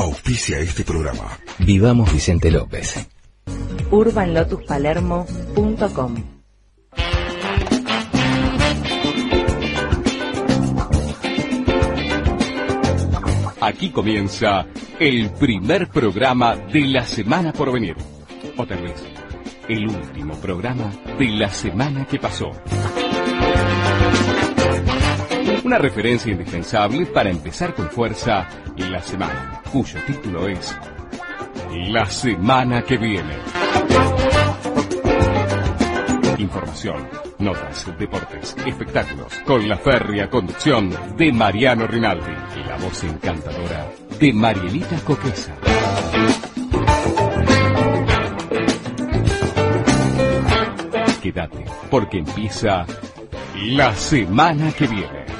Auspicia este programa. Vivamos Vicente López. urbanlotuspalermo.com Aquí comienza el primer programa de la semana por venir. O tal vez, el último programa de la semana que pasó. Una referencia indispensable para empezar con fuerza la semana, cuyo título es La semana que viene. Información, notas, deportes, espectáculos, con la férrea conducción de Mariano Rinaldi y la voz encantadora de Marielita Coquesa. Quédate, porque empieza la semana que viene.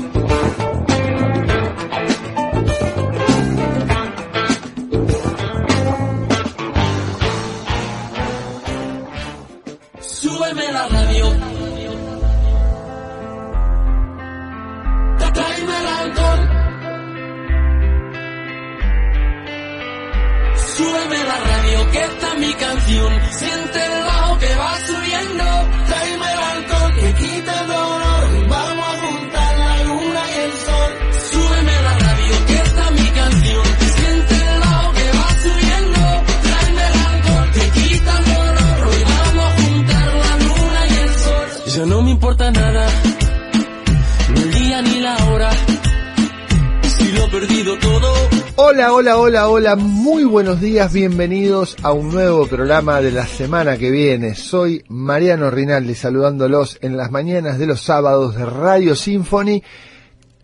Hola, hola, hola, hola, muy buenos días, bienvenidos a un nuevo programa de la semana que viene. Soy Mariano Rinaldi saludándolos en las mañanas de los sábados de Radio Symphony.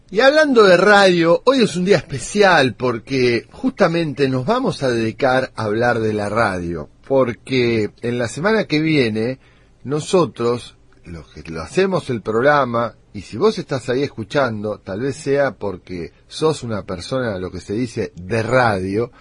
Y hablando de radio, hoy es un día especial porque justamente nos vamos a dedicar a hablar de la radio. Porque en la semana que viene, nosotros, los que lo hacemos el programa, y si vos estás ahí escuchando, tal vez sea porque sos una persona, lo que se dice, de radio,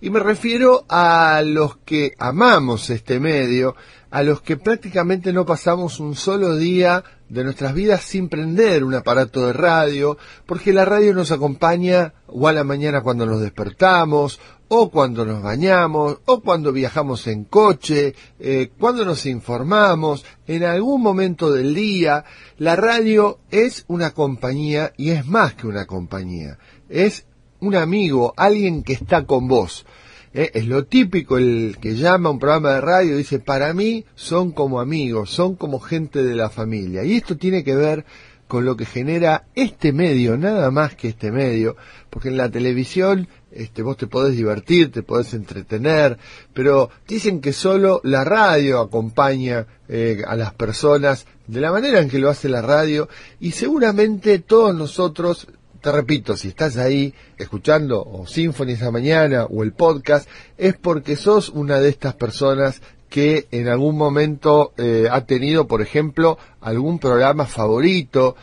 y me refiero a los que amamos este medio, a los que prácticamente no pasamos un solo día de nuestras vidas sin prender un aparato de radio, porque la radio nos acompaña o a la mañana cuando nos despertamos, o cuando nos bañamos, o cuando viajamos en coche, eh, cuando nos informamos, en algún momento del día, la radio es una compañía y es más que una compañía, es un amigo, alguien que está con vos. Eh, es lo típico el que llama a un programa de radio dice, para mí son como amigos, son como gente de la familia. Y esto tiene que ver con lo que genera este medio, nada más que este medio, porque en la televisión este, vos te podés divertir, te podés entretener, pero dicen que solo la radio acompaña eh, a las personas de la manera en que lo hace la radio y seguramente todos nosotros te repito, si estás ahí escuchando o Symphony esa mañana o el podcast, es porque sos una de estas personas que en algún momento eh, ha tenido, por ejemplo, algún programa favorito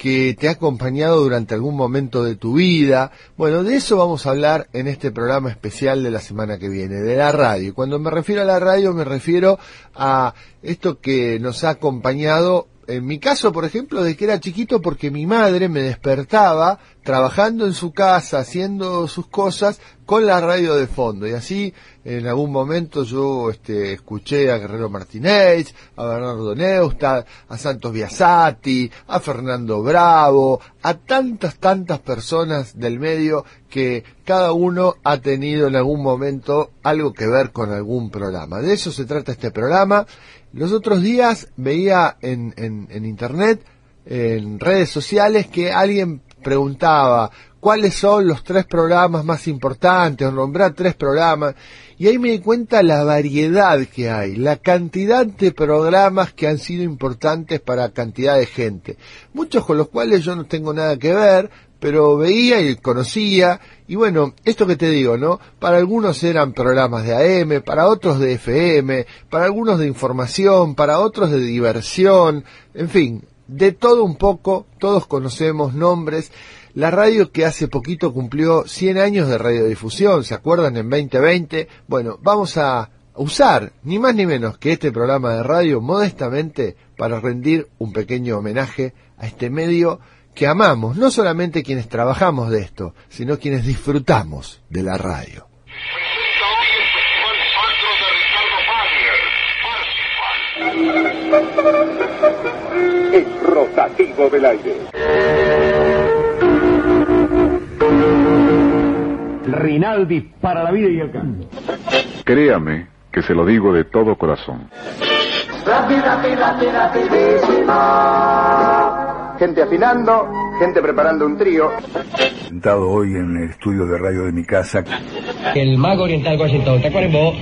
que te ha acompañado durante algún momento de tu vida. Bueno, de eso vamos a hablar en este programa especial de la semana que viene, de la radio. Cuando me refiero a la radio me refiero a esto que nos ha acompañado en mi caso, por ejemplo, de que era chiquito porque mi madre me despertaba trabajando en su casa, haciendo sus cosas con la radio de fondo. Y así, en algún momento yo este, escuché a Guerrero Martínez, a Bernardo Neustadt, a Santos Biasati, a Fernando Bravo, a tantas, tantas personas del medio que cada uno ha tenido en algún momento algo que ver con algún programa. De eso se trata este programa. Los otros días veía en, en, en internet, en redes sociales, que alguien preguntaba cuáles son los tres programas más importantes, o nombrar tres programas, y ahí me di cuenta la variedad que hay, la cantidad de programas que han sido importantes para cantidad de gente, muchos con los cuales yo no tengo nada que ver, pero veía y conocía, y bueno, esto que te digo, ¿no? Para algunos eran programas de AM, para otros de FM, para algunos de información, para otros de diversión, en fin, de todo un poco, todos conocemos nombres. La radio que hace poquito cumplió 100 años de radiodifusión, ¿se acuerdan? En 2020. Bueno, vamos a usar ni más ni menos que este programa de radio modestamente para rendir un pequeño homenaje a este medio que amamos, no solamente quienes trabajamos de esto, sino quienes disfrutamos de la radio. El rotativo del aire. Rinaldi para la vida y el canto. Créame que se lo digo de todo corazón. Gente afinando, gente preparando un trío. sentado hoy en el estudio de radio de mi casa. El mago oriental Washington Tacuarembó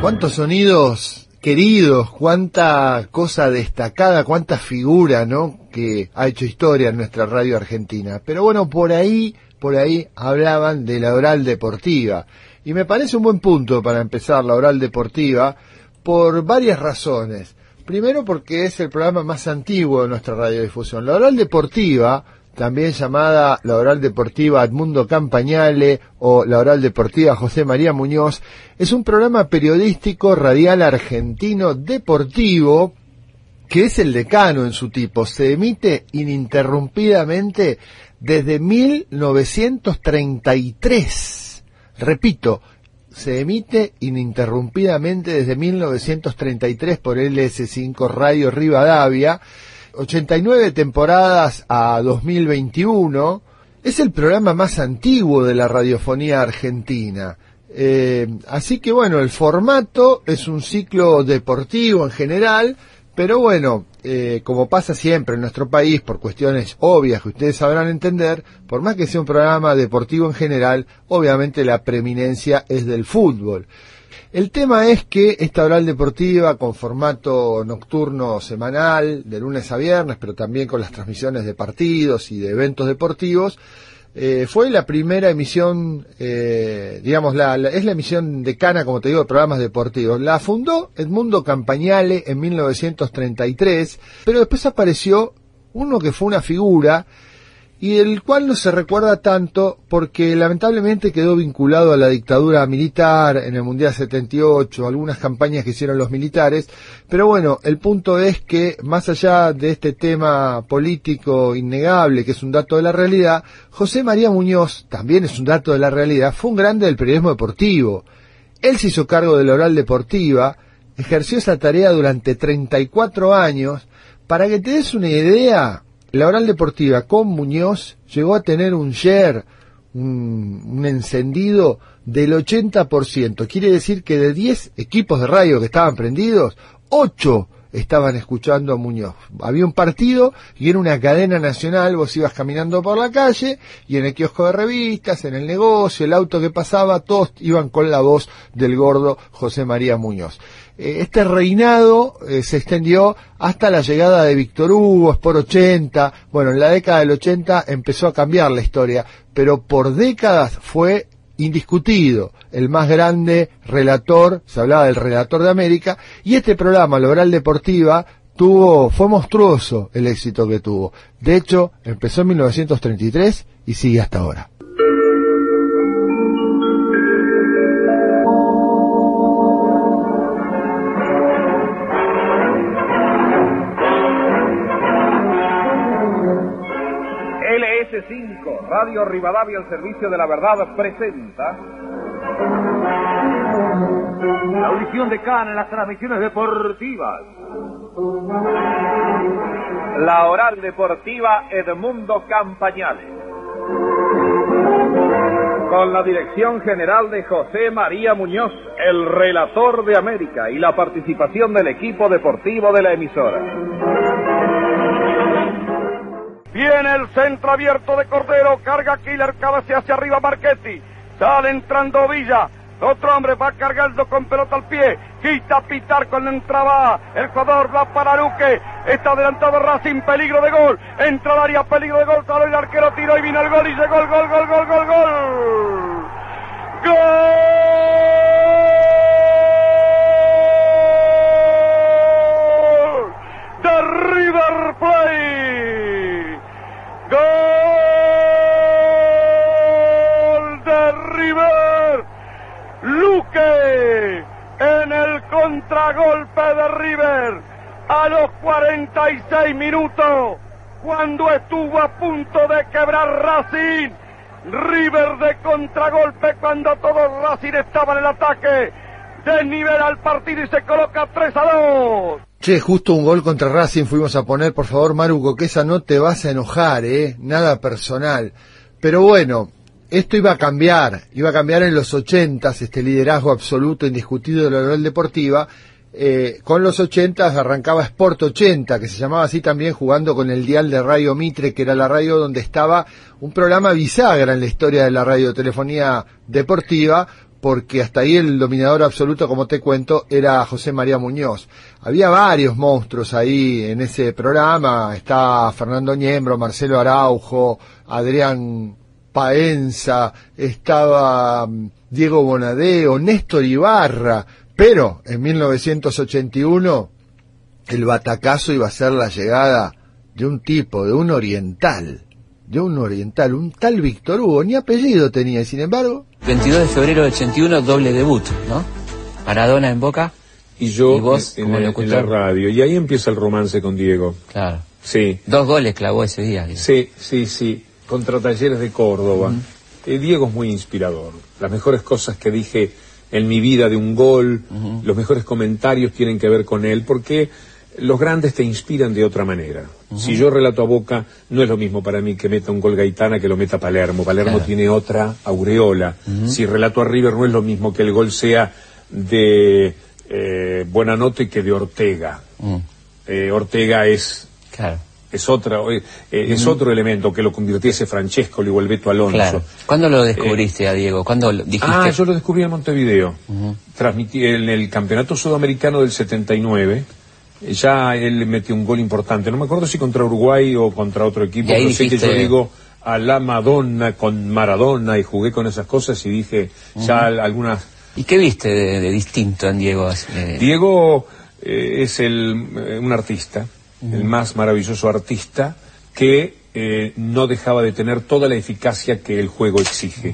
cuántos sonidos queridos, cuánta cosa destacada, cuánta figura, ¿no? Que ha hecho historia en nuestra radio argentina. Pero bueno, por ahí, por ahí hablaban de la oral deportiva. Y me parece un buen punto para empezar la oral deportiva por varias razones. Primero porque es el programa más antiguo de nuestra radiodifusión. La oral deportiva también llamada la oral deportiva Edmundo Campañale o la oral deportiva José María Muñoz, es un programa periodístico radial argentino deportivo que es el decano en su tipo. Se emite ininterrumpidamente desde 1933. Repito, se emite ininterrumpidamente desde 1933 por LS5 Radio Rivadavia 89 temporadas a 2021. Es el programa más antiguo de la radiofonía argentina. Eh, así que bueno, el formato es un ciclo deportivo en general, pero bueno, eh, como pasa siempre en nuestro país, por cuestiones obvias que ustedes sabrán entender, por más que sea un programa deportivo en general, obviamente la preeminencia es del fútbol. El tema es que esta oral deportiva con formato nocturno semanal, de lunes a viernes, pero también con las transmisiones de partidos y de eventos deportivos, eh, fue la primera emisión, eh, digamos, la, la- es la emisión decana, como te digo, de programas deportivos. La fundó Edmundo Campañale en 1933, pero después apareció uno que fue una figura y del cual no se recuerda tanto porque lamentablemente quedó vinculado a la dictadura militar en el Mundial 78, algunas campañas que hicieron los militares, pero bueno, el punto es que más allá de este tema político innegable, que es un dato de la realidad, José María Muñoz, también es un dato de la realidad, fue un grande del periodismo deportivo. Él se hizo cargo de la oral deportiva, ejerció esa tarea durante 34 años, para que te des una idea, la oral deportiva con Muñoz llegó a tener un share, un, encendido del 80%. Quiere decir que de 10 equipos de radio que estaban prendidos, 8 estaban escuchando a Muñoz. Había un partido y era una cadena nacional, vos ibas caminando por la calle y en el kiosco de revistas, en el negocio, el auto que pasaba, todos iban con la voz del gordo José María Muñoz. Eh, Este reinado eh, se extendió hasta la llegada de Víctor Hugo, Sport 80. Bueno, en la década del 80 empezó a cambiar la historia, pero por décadas fue indiscutido el más grande relator, se hablaba del relator de América, y este programa, la deportiva, tuvo, fue monstruoso el éxito que tuvo. De hecho, empezó en 1933 y sigue hasta ahora. Radio Rivadavia al servicio de la verdad, presenta. La audición de Cana en las transmisiones deportivas. La oral deportiva Edmundo Campañales. Con la dirección general de José María Muñoz, el relator de América, y la participación del equipo deportivo de la emisora. Viene el centro abierto de Cordero, carga Killer, cabecea hacia arriba Marchetti, sale entrando Villa, otro hombre va cargando con pelota al pie, quita Pitar con la entrada, el jugador va para Luque, está adelantado Racing, peligro de gol, entra al área, peligro de gol, sale el arquero, tiró y vino el gol y llegó el gol, gol, gol, gol, gol. ¡Gol! De Gol de River. Luque en el contragolpe de River a los 46 minutos cuando estuvo a punto de quebrar Racing. River de contragolpe cuando todos Racing estaban en el ataque Desnivela al partido y se coloca 3 a 2. Che, justo un gol contra Racing fuimos a poner, por favor, Maru esa no te vas a enojar, eh, nada personal. Pero bueno, esto iba a cambiar, iba a cambiar en los ochentas, este liderazgo absoluto, indiscutido de la Oral Deportiva. Eh, con los ochentas arrancaba Sport 80, que se llamaba así también jugando con el dial de Radio Mitre, que era la radio donde estaba un programa bisagra en la historia de la radiotelefonía deportiva, porque hasta ahí el dominador absoluto, como te cuento, era José María Muñoz. Había varios monstruos ahí en ese programa, está Fernando Niembro, Marcelo Araujo, Adrián Paenza, estaba mm, Diego Bonadeo, Néstor Ibarra, pero en 1981 el batacazo iba a ser la llegada de un tipo, de un oriental, de un oriental, un tal Víctor Hugo, ni apellido tenía, y sin embargo... 22 de febrero del 81, doble debut, ¿no? Maradona en Boca. Y yo ¿Y vos, en, como en- la radio. Y ahí empieza el romance con Diego. Claro. Sí, Dos goles clavó ese día. digo. sí, sí, sí. Contra Talleres de Córdoba. Eh, Diego es muy inspirador. Las mejores cosas que dije en mi vida de un gol, los mejores comentarios tienen que ver con él, porque los grandes te inspiran de otra manera. Si yo relato a Boca, no es lo mismo para mí que meta un gol Gaitana que lo meta Palermo. Palermo Claro. tiene otra aureola. Si relato a River, no es lo mismo que el gol sea de eh, Buenanote que de Ortega. Mm, Eh, Ortega es claro, es otra eh, eh, es otro elemento que lo convirtiese Francesco o el Beto Alonso. claro. ¿Cuándo lo descubriste a Diego? ¿Cuándo lo- dijiste? Ah, yo lo descubrí en Montevideo. Transmití en el Campeonato Sudamericano del 79. Ya él metió un gol importante. No me acuerdo si contra Uruguay o contra otro equipo. Pero sé que dijiste- yo digo a la Madonna con Maradona y jugué con esas cosas y dije ya al- algunas ¿Y qué viste de, de distinto en Diego? Eh, Diego eh, es el, eh, un artista, el más maravilloso artista que eh, no dejaba de tener toda la eficacia que el juego exige.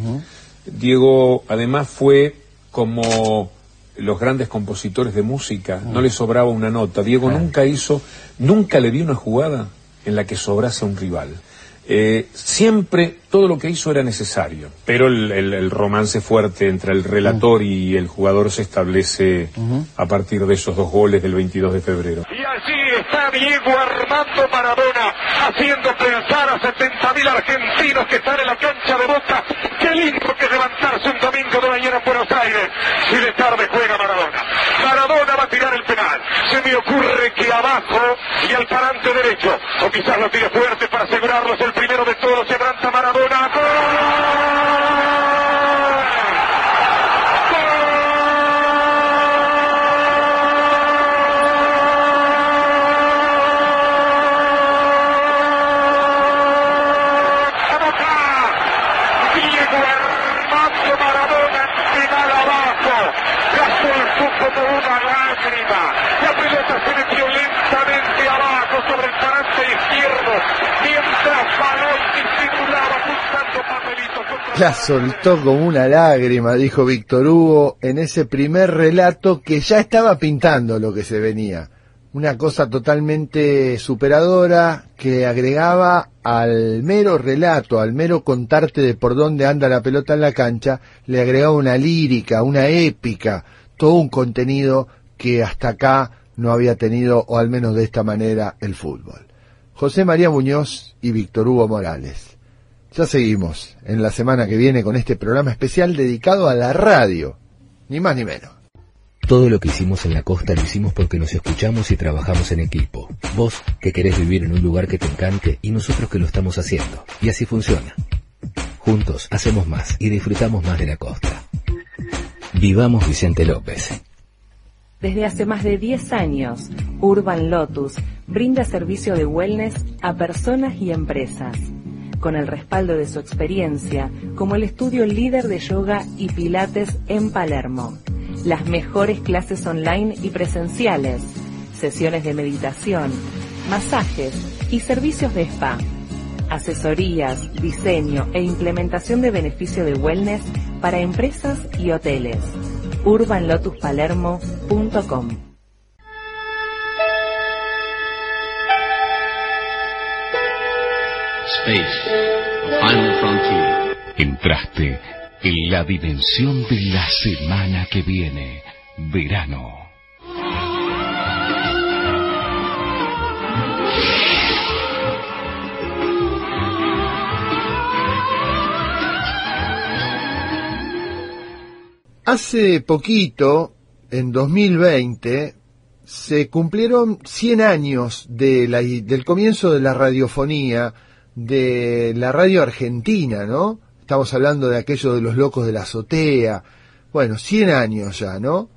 Diego además fue como los grandes compositores de música, no le sobraba una nota. Diego nunca hizo, nunca le vi una jugada en la que sobrase un rival. Eh, siempre todo lo que hizo era necesario, pero el, el- el romance fuerte entre el relator y el jugador se establece a partir de esos dos goles del 22 de febrero. Y allí está Diego Armando Maradona haciendo pensar a 70.000 argentinos que están en la cancha de Boca. Qué lindo que levantarse un domingo de mañana en Buenos Aires y de tarde juega Maradona. Maradona va a tirar el penal. Se me ocurre que abajo y al parante derecho, o quizás lo tire fuerte para asegurarlo, es el primero de todos, se adelanta Maradona. Diego Armando Maradona penal abajo. Gastó el supo como una lágrima. La pelota se metió lentamente abajo sobre el parante izquierdo. Mientras Balón disimulaba buscando papelitos. contra- La soltó como una lágrima, dijo Víctor Hugo en ese primer relato que ya estaba pintando lo que se venía. Una cosa totalmente superadora que agregaba al mero relato, al mero contarte de por dónde anda la pelota en la cancha, le agregaba una lírica, una épica, todo un contenido que hasta acá no había tenido, o al menos de esta manera, el fútbol. José María Muñoz y Víctor Hugo Morales. Ya seguimos en la semana que viene con este programa especial dedicado a la radio, ni más ni menos. Todo lo que hicimos en la costa lo hicimos porque nos escuchamos y trabajamos en equipo. Vos que querés vivir en un lugar que te encante y nosotros que lo estamos haciendo. Y así funciona. Juntos hacemos más y disfrutamos más de la costa. Vivamos Vicente López. Desde hace más de 10 años, Urban Lotus brinda servicio de wellness a personas y empresas, con el respaldo de su experiencia como el estudio líder de yoga y pilates en Palermo. Las mejores clases online y presenciales, sesiones de meditación, masajes y servicios de spa. Asesorías, diseño e implementación de beneficio de wellness para empresas y hoteles. urbanlotuspalermo.com. Space, final frontier. Entraste en la dimensión de la semana que viene, verano. Hace poquito, en 2020, se cumplieron 100 años de la- del comienzo de la radiofonía, de la radio argentina, ¿no? Estamos hablando de aquello de los locos de la azotea. Bueno, 100 años ya, ¿no?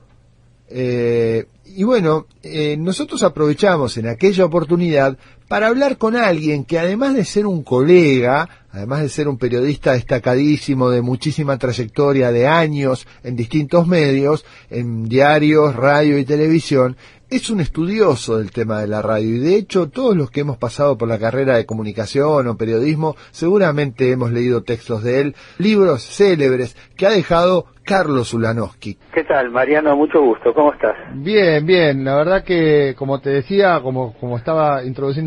Eh, y bueno, eh, nosotros aprovechamos en aquella oportunidad para hablar con alguien que además de ser un colega, además de ser un periodista destacadísimo de muchísima trayectoria de años en distintos medios, en diarios, radio y televisión, es un estudioso del tema de la radio y de hecho todos los que hemos pasado por la carrera de comunicación o periodismo seguramente hemos leído textos de él, libros célebres que ha dejado Carlos Ulanowski. ¿Qué tal, Mariano? Mucho gusto. ¿Cómo estás? Bien, bien. La verdad que, como te decía, como, como estaba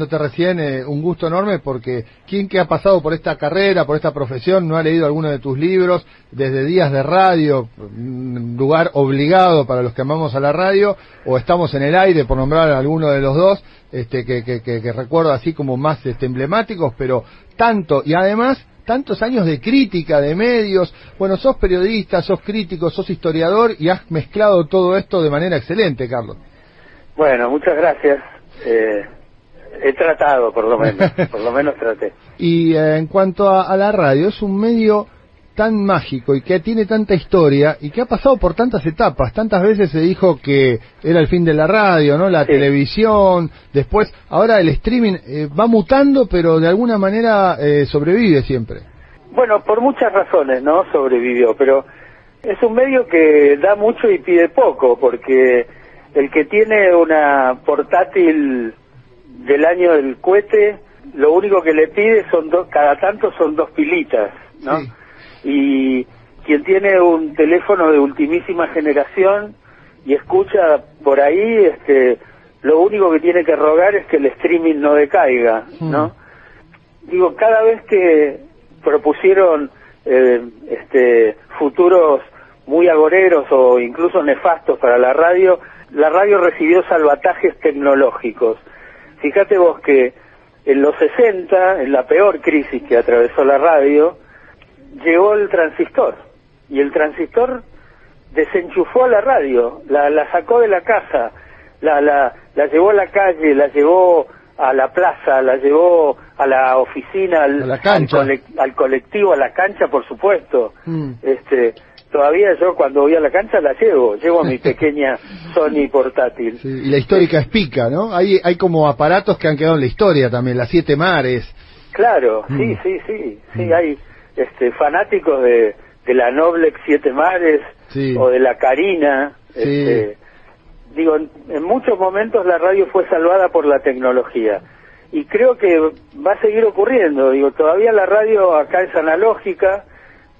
introduciéndote recién, eh, un gusto enorme porque quien que ha pasado por esta carrera, por esta profesión, no ha leído alguno de tus libros, desde Días de Radio, un lugar obligado para los que amamos a la radio, o estamos en el aire, por nombrar alguno de los dos, este, que, que, que, que recuerdo así como más este, emblemáticos, pero tanto, y además tantos años de crítica de medios. Bueno, sos periodista, sos crítico, sos historiador y has mezclado todo esto de manera excelente, Carlos. Bueno, muchas gracias. Eh, he tratado, por lo menos. por lo menos traté. Y eh, en cuanto a, a la radio, es un medio tan mágico y que tiene tanta historia y que ha pasado por tantas etapas. Tantas veces se dijo que era el fin de la radio, ¿no? La Sí. televisión, después, ahora el streaming eh, va mutando, pero de alguna manera eh, sobrevive siempre. Bueno, por muchas razones, ¿no? Sobrevivió, pero es un medio que da mucho y pide poco, porque el que tiene una portátil del año del cohete, lo único que le pide son dos, cada tanto son dos pilitas, ¿no? Sí. Y quien tiene un teléfono de ultimísima generación y escucha por ahí, este, lo único que tiene que rogar es que el streaming no decaiga, ¿no? digo, cada vez que propusieron eh, este, futuros muy agoreros o incluso nefastos para la radio, la radio recibió salvatajes tecnológicos. Fíjate vos que en los 60, en la peor crisis que atravesó la radio, llegó el transistor y el transistor desenchufó a la radio, la, la sacó de la casa, la, la, la llevó a la calle, la llevó a la plaza, la llevó a la oficina, al, A la cancha. al, colec- al colectivo, a la cancha, por supuesto. Mm. Este, todavía yo cuando voy a la cancha la llevo, llevo a mi pequeña Sony portátil. Sí, y la histórica espica, ¿no? Hay, hay como aparatos que han quedado en la historia también, las siete mares. Claro, Mm. sí, sí, sí, sí, hay este, fanáticos de, de la Noblex Siete Mares Sí. o de la Carina. Sí. este, digo, en, en muchos momentos la radio fue salvada por la tecnología y creo que va a seguir ocurriendo. Digo, todavía la radio acá es analógica,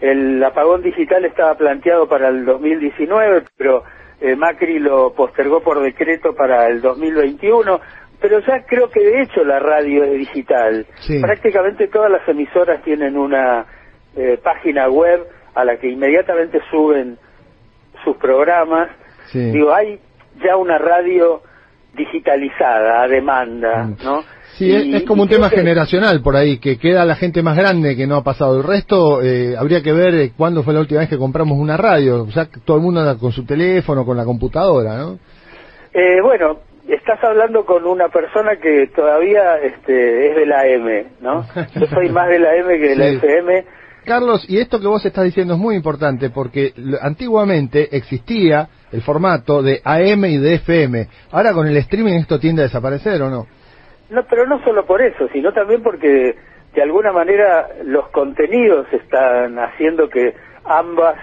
el apagón digital estaba planteado para el 2019, pero eh, Macri lo postergó por decreto para el 2021. Pero ya creo que de hecho la radio es digital. Sí. Prácticamente todas las emisoras tienen una eh, página web a la que inmediatamente suben sus programas. Sí. Digo, hay ya una radio digitalizada a demanda, ¿no? Sí, es, Y- es como un tema que- generacional por ahí, que queda la gente más grande que no ha pasado. El resto, eh, habría que ver eh, cuándo fue la última vez que compramos una radio. O sea, todo el mundo anda con su teléfono, con la computadora, ¿no? Eh, bueno, estás hablando con una persona que todavía este, es de la M, ¿no? Yo soy más de la M que de la. FM. Carlos, y esto que vos estás diciendo es muy importante porque antiguamente existía el formato de AM y de FM. Ahora con el streaming esto tiende a desaparecer, ¿o no? No, pero no solo por eso, sino también porque de alguna manera los contenidos están haciendo que ambas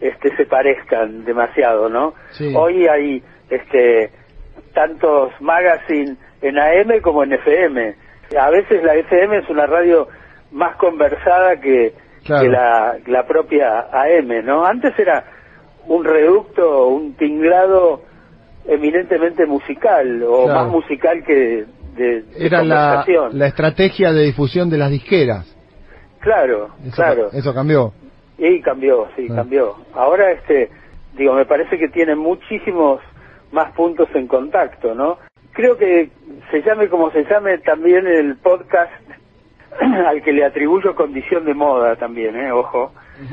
este, se parezcan demasiado, ¿no? Sí. Hoy hay este, tantos magazines en AM como en FM. A veces la FM es una radio más conversada que, Claro. que la, la propia AM, ¿no? Antes era un reducto, un tinglado eminentemente musical o Claro. más musical que de, de Era la, la estrategia de difusión de las disqueras. Claro, Eso, claro. eso cambió. Y cambió, sí, Ah. cambió. Ahora, este, digo, me parece que tiene muchísimos más puntos en contacto, ¿no? Creo que se llame como se llame también el podcast al que le atribuyo condición de moda también, ¿eh? Ojo.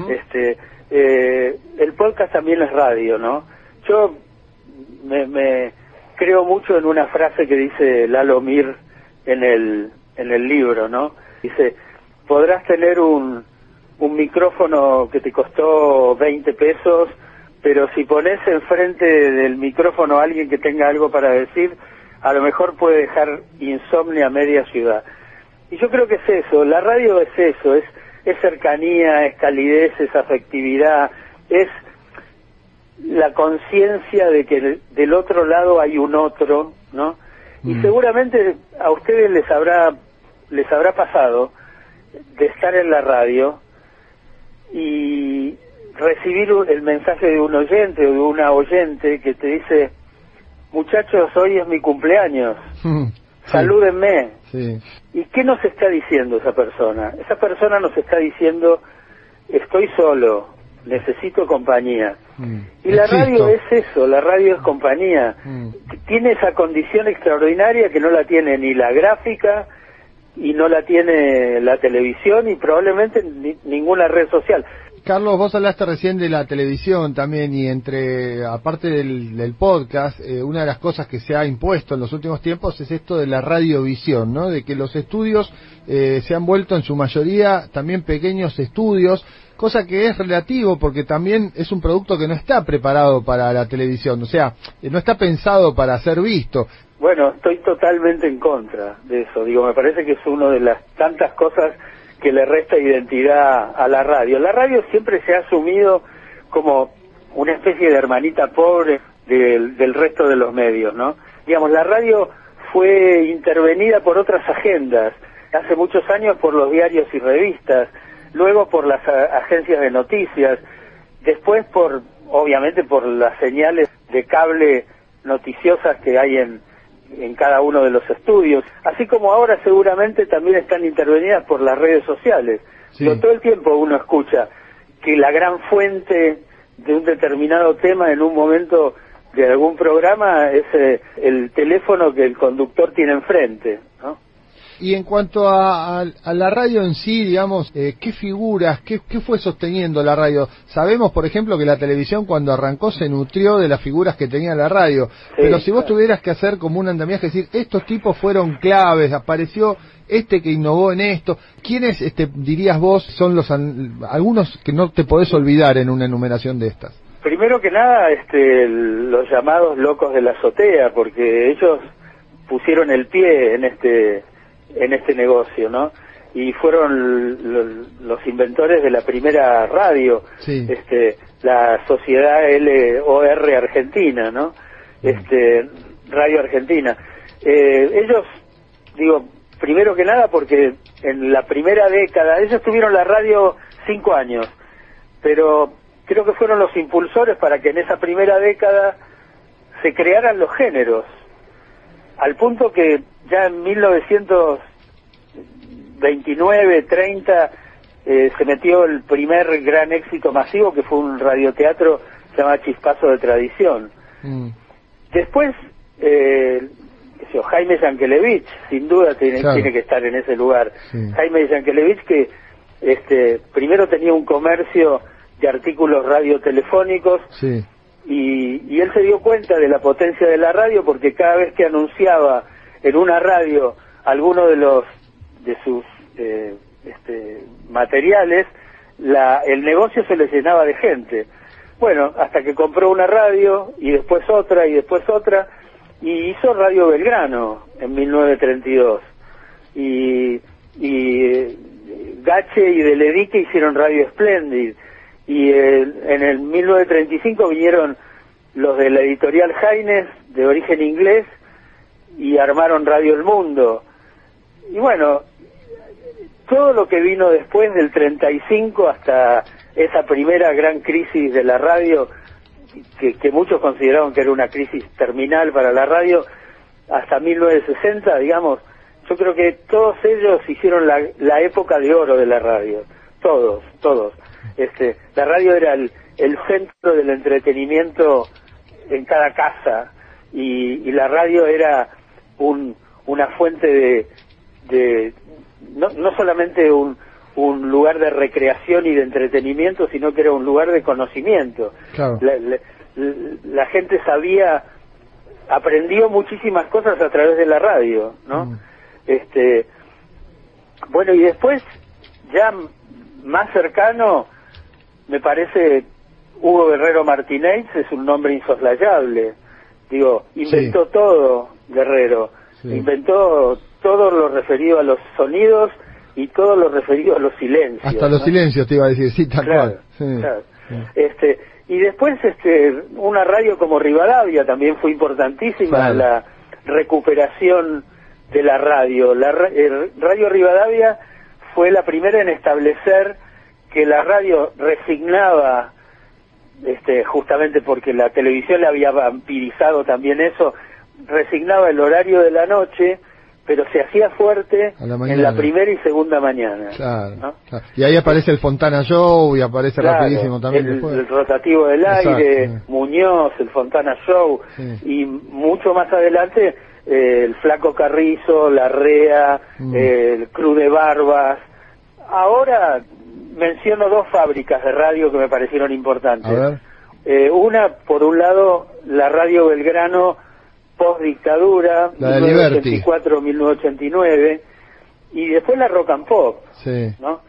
Este, eh, el podcast también es radio, ¿no? Yo me, me creo mucho en una frase que dice Lalo Mir en el, en el libro, ¿no? Dice, podrás tener un, un micrófono que te costó 20 pesos, pero si pones enfrente del micrófono a alguien que tenga algo para decir, a lo mejor puede dejar insomnia a media ciudad. Y yo creo que es eso, la radio es eso, es, es cercanía, es calidez, es afectividad, es la conciencia de que del- otro lado hay un otro, ¿no? Y seguramente a ustedes les habrá les habrá pasado de estar en la radio y recibir el mensaje de un oyente o de una oyente que te dice, muchachos, hoy es mi cumpleaños, salúdenme. Sí. ¿Y qué nos está diciendo esa persona? Esa persona nos está diciendo, estoy solo, necesito compañía. Y la Existo. radio es eso, la radio es compañía. Mm. Tiene esa condición extraordinaria que no la tiene ni la gráfica y no la tiene la televisión y probablemente ni- ninguna red social. Carlos, vos hablaste recién de la televisión también y entre, aparte del, del podcast, eh, una de las cosas que se ha impuesto en los últimos tiempos es esto de la radiovisión, ¿no? De que los estudios eh, se han vuelto en su mayoría también pequeños estudios, cosa que es relativo porque también es un producto que no está preparado para la televisión, o sea, eh, no está pensado para ser visto. Bueno, estoy totalmente en contra de eso. Digo, me parece que es una de las tantas cosas que le resta identidad a la radio. La radio siempre se ha asumido como una especie de hermanita pobre del, del resto de los medios, ¿no? Digamos, la radio fue intervenida por otras agendas, hace muchos años por los diarios y revistas, luego por las a- agencias de noticias, después por, obviamente, por las señales de cable noticiosas que hay en, en cada uno de los estudios, así como ahora seguramente también están intervenidas por las redes sociales. Pero todo el tiempo uno escucha que la gran fuente de un determinado tema en un momento de algún programa es eh, el teléfono que el conductor tiene enfrente. Y en cuanto a, a- a la radio en sí, digamos, eh, ¿qué figuras, qué, qué fue sosteniendo la radio? Sabemos, por ejemplo, que la televisión cuando arrancó se nutrió de las figuras que tenía la radio. Pero si vos tuvieras que hacer como un andamiaje, decir, estos tipos fueron claves, apareció este que innovó en esto, ¿quiénes, este, dirías vos, son los an- algunos que no te podés olvidar en una enumeración de estas? Primero que nada, este, los llamados locos de la azotea, porque ellos pusieron el pie en este en este negocio, ¿no? Y fueron los inventores de la primera radio, Sí. este, la Sociedad LOR Argentina, ¿no? Este, Radio Argentina. Eh, ellos, digo, primero que nada porque en la primera década, ellos tuvieron la radio cinco años, pero creo que fueron los impulsores para que en esa primera década se crearan los géneros, al punto que ya en 1929, 30, eh, se metió el primer gran éxito masivo que fue un radioteatro llamado Chispazo de Tradición. Después, eh, Jaime Yankelevich, sin duda tiene, Claro. tiene que estar en ese lugar. Sí. Jaime Yankelevich que este, primero tenía un comercio de artículos radiotelefónicos Sí. Y, y él se dio cuenta de la potencia de la radio porque cada vez que anunciaba en una radio alguno de los de sus eh, este, materiales la, el negocio se le llenaba de gente. Bueno hasta que compró una radio y después otra y después otra y hizo Radio Belgrano en 1932 y, y eh, Gache y Deledique hicieron Radio Splendid y eh, en el 1935 vinieron los de la editorial Jaines de origen inglés y armaron Radio El Mundo y bueno todo lo que vino después del 35 hasta esa primera gran crisis de la radio que, que muchos consideraban que era una crisis terminal para la radio, hasta 1960, digamos, yo creo que todos ellos hicieron la, la época de oro de la radio, todos, todos. Este, la radio era el, el centro del entretenimiento en cada casa y, y la radio era un, una fuente de, de no, no solamente un, un lugar de recreación y de entretenimiento, sino que era un lugar de conocimiento. Claro. La, la- la gente sabía, aprendió muchísimas cosas a través de la radio, ¿no? Mm. Este, bueno, y después, ya más cercano, me parece Hugo Guerrero Martínez es un nombre insoslayable. Digo, inventó todo Guerrero. Sí. Inventó todo lo referido a los sonidos y todo lo referido a los silencios. Hasta los ¿no? silencios te iba a decir, sí, tal Claro, cual. Sí. claro. Este, y después este, una radio como Rivadavia también fue importantísima Claro. la recuperación de la radio. La eh, Radio Rivadavia fue la primera en establecer que la radio resignaba, este, justamente porque la televisión le había vampirizado también eso, resignaba el horario de la noche, pero se hacía fuerte la en la primera y segunda mañana. Claro, ¿no? claro. Y ahí aparece el Fontana Show y aparece Claro, rapidísimo también el, después. el rotativo del Exacto, aire, sí. Muñoz, el Fontana Show Sí. y mucho más adelante eh, el Flaco Carrizo, la Rea, Mm. eh, el Cruz de Barbas. Ahora menciono dos fábricas de radio que me parecieron importantes. A ver. Eh, una, por un lado, la Radio Belgrano post dictadura, La de Liberty. 1984-1989, y después la Rock and Pop. Sí. ¿no?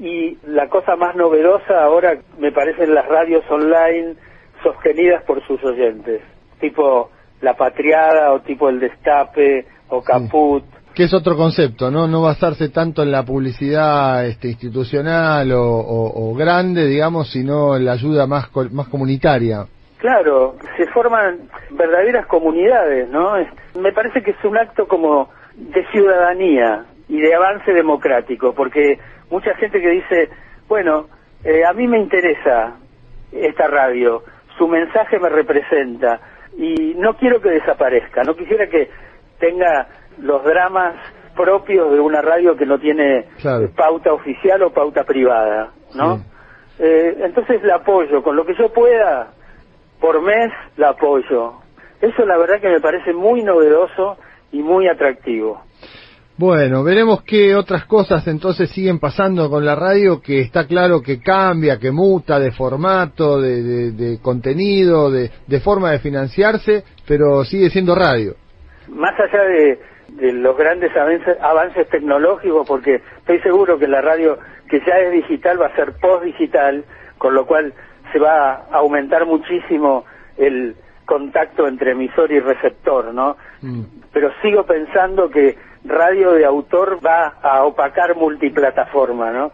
Y la cosa más novedosa ahora me parecen las radios online sostenidas por sus oyentes, tipo La Patriada o tipo El Destape o Caput. Que es otro concepto, ¿no? No basarse tanto en la publicidad este, institucional o, grande, digamos, sino en la ayuda más, más comunitaria. Claro, se forman verdaderas comunidades, ¿no? Es- Me parece que es un acto como de ciudadanía y de avance democrático, porque mucha gente que dice, bueno, eh, a mí me interesa esta radio, su mensaje me representa y no quiero que desaparezca, no quisiera que tenga los dramas propios de una radio que no tiene Claro. pauta oficial o pauta privada, ¿no? Eh, entonces la apoyo, con lo que yo pueda, por mes la apoyo. Eso la verdad que me parece muy novedoso y muy atractivo. Bueno, veremos qué otras cosas entonces siguen pasando con la radio, que está claro que cambia, que muta de formato, de, de- de contenido, de, de forma de financiarse, pero sigue siendo radio. Más allá de, de los grandes avances, avances tecnológicos, porque estoy seguro que la radio que ya es digital va a ser post-digital, con lo cual se va a aumentar muchísimo el contacto entre emisor y receptor, ¿no? Pero sigo pensando que radio de autor va a opacar multiplataforma, ¿no?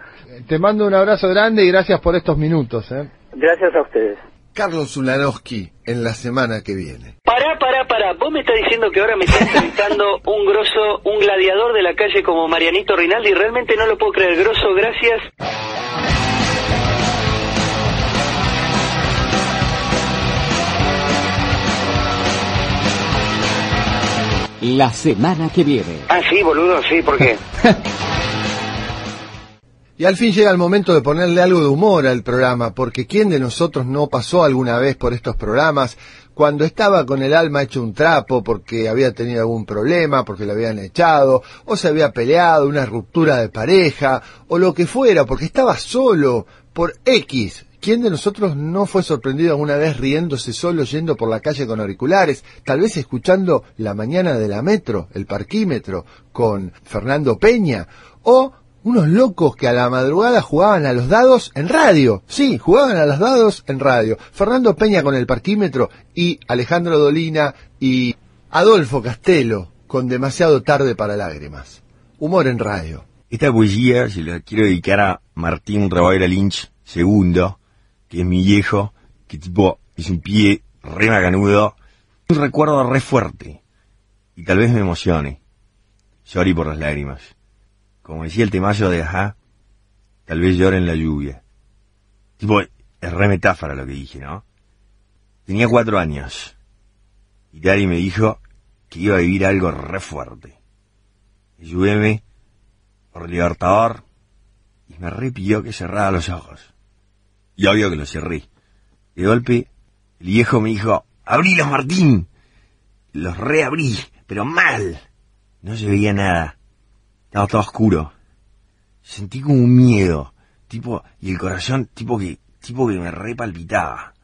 Te mando un abrazo grande y gracias por estos minutos. ¿eh? Gracias a ustedes. Carlos Zulanowski en la semana que viene. Pará, pará, pará. Vos me estás diciendo que ahora me está entrevistando un grosso, un gladiador de la calle como Marianito Rinaldi. Realmente no lo puedo creer. Grosso, gracias. La semana que viene. Ah, sí, boludo, sí, ¿por qué? Y al fin llega el momento de ponerle algo de humor al programa, porque ¿quién de nosotros no pasó alguna vez por estos programas cuando estaba con el alma hecho un trapo porque había tenido algún problema, porque le habían echado, o se había peleado, una ruptura de pareja, o lo que fuera, porque estaba solo por X? ¿Quién de nosotros no fue sorprendido alguna vez riéndose solo yendo por la calle con auriculares, tal vez escuchando La mañana de la metro, el parquímetro, con Fernando Peña, o unos locos que a la madrugada jugaban a los dados en radio. Sí, jugaban a los dados en radio. Fernando Peña con el parquímetro y Alejandro Dolina y Adolfo Castelo con demasiado tarde para lágrimas. Humor en radio. Esta poesía se la quiero dedicar a Martín Ravera Lynch II, que es mi viejo, que tipo es un pie re macanudo. Un recuerdo re fuerte. Y tal vez me emocione. Lloré por las lágrimas. Como decía el temazo de Ajá, tal vez llore en la lluvia. Tipo, es re metáfora lo que dije, ¿no? Tenía cuatro años. Y Dari me dijo que iba a vivir algo re fuerte. Ayúdeme por Libertador y me repidió que cerrara los ojos. Y obvio que los cerré. De golpe, el viejo me dijo, abrilos Martín. Los reabrí, pero mal. No se veía nada. Estaba todo oscuro. Sentí como un miedo, tipo, y el corazón, tipo que, tipo que me repalpitaba.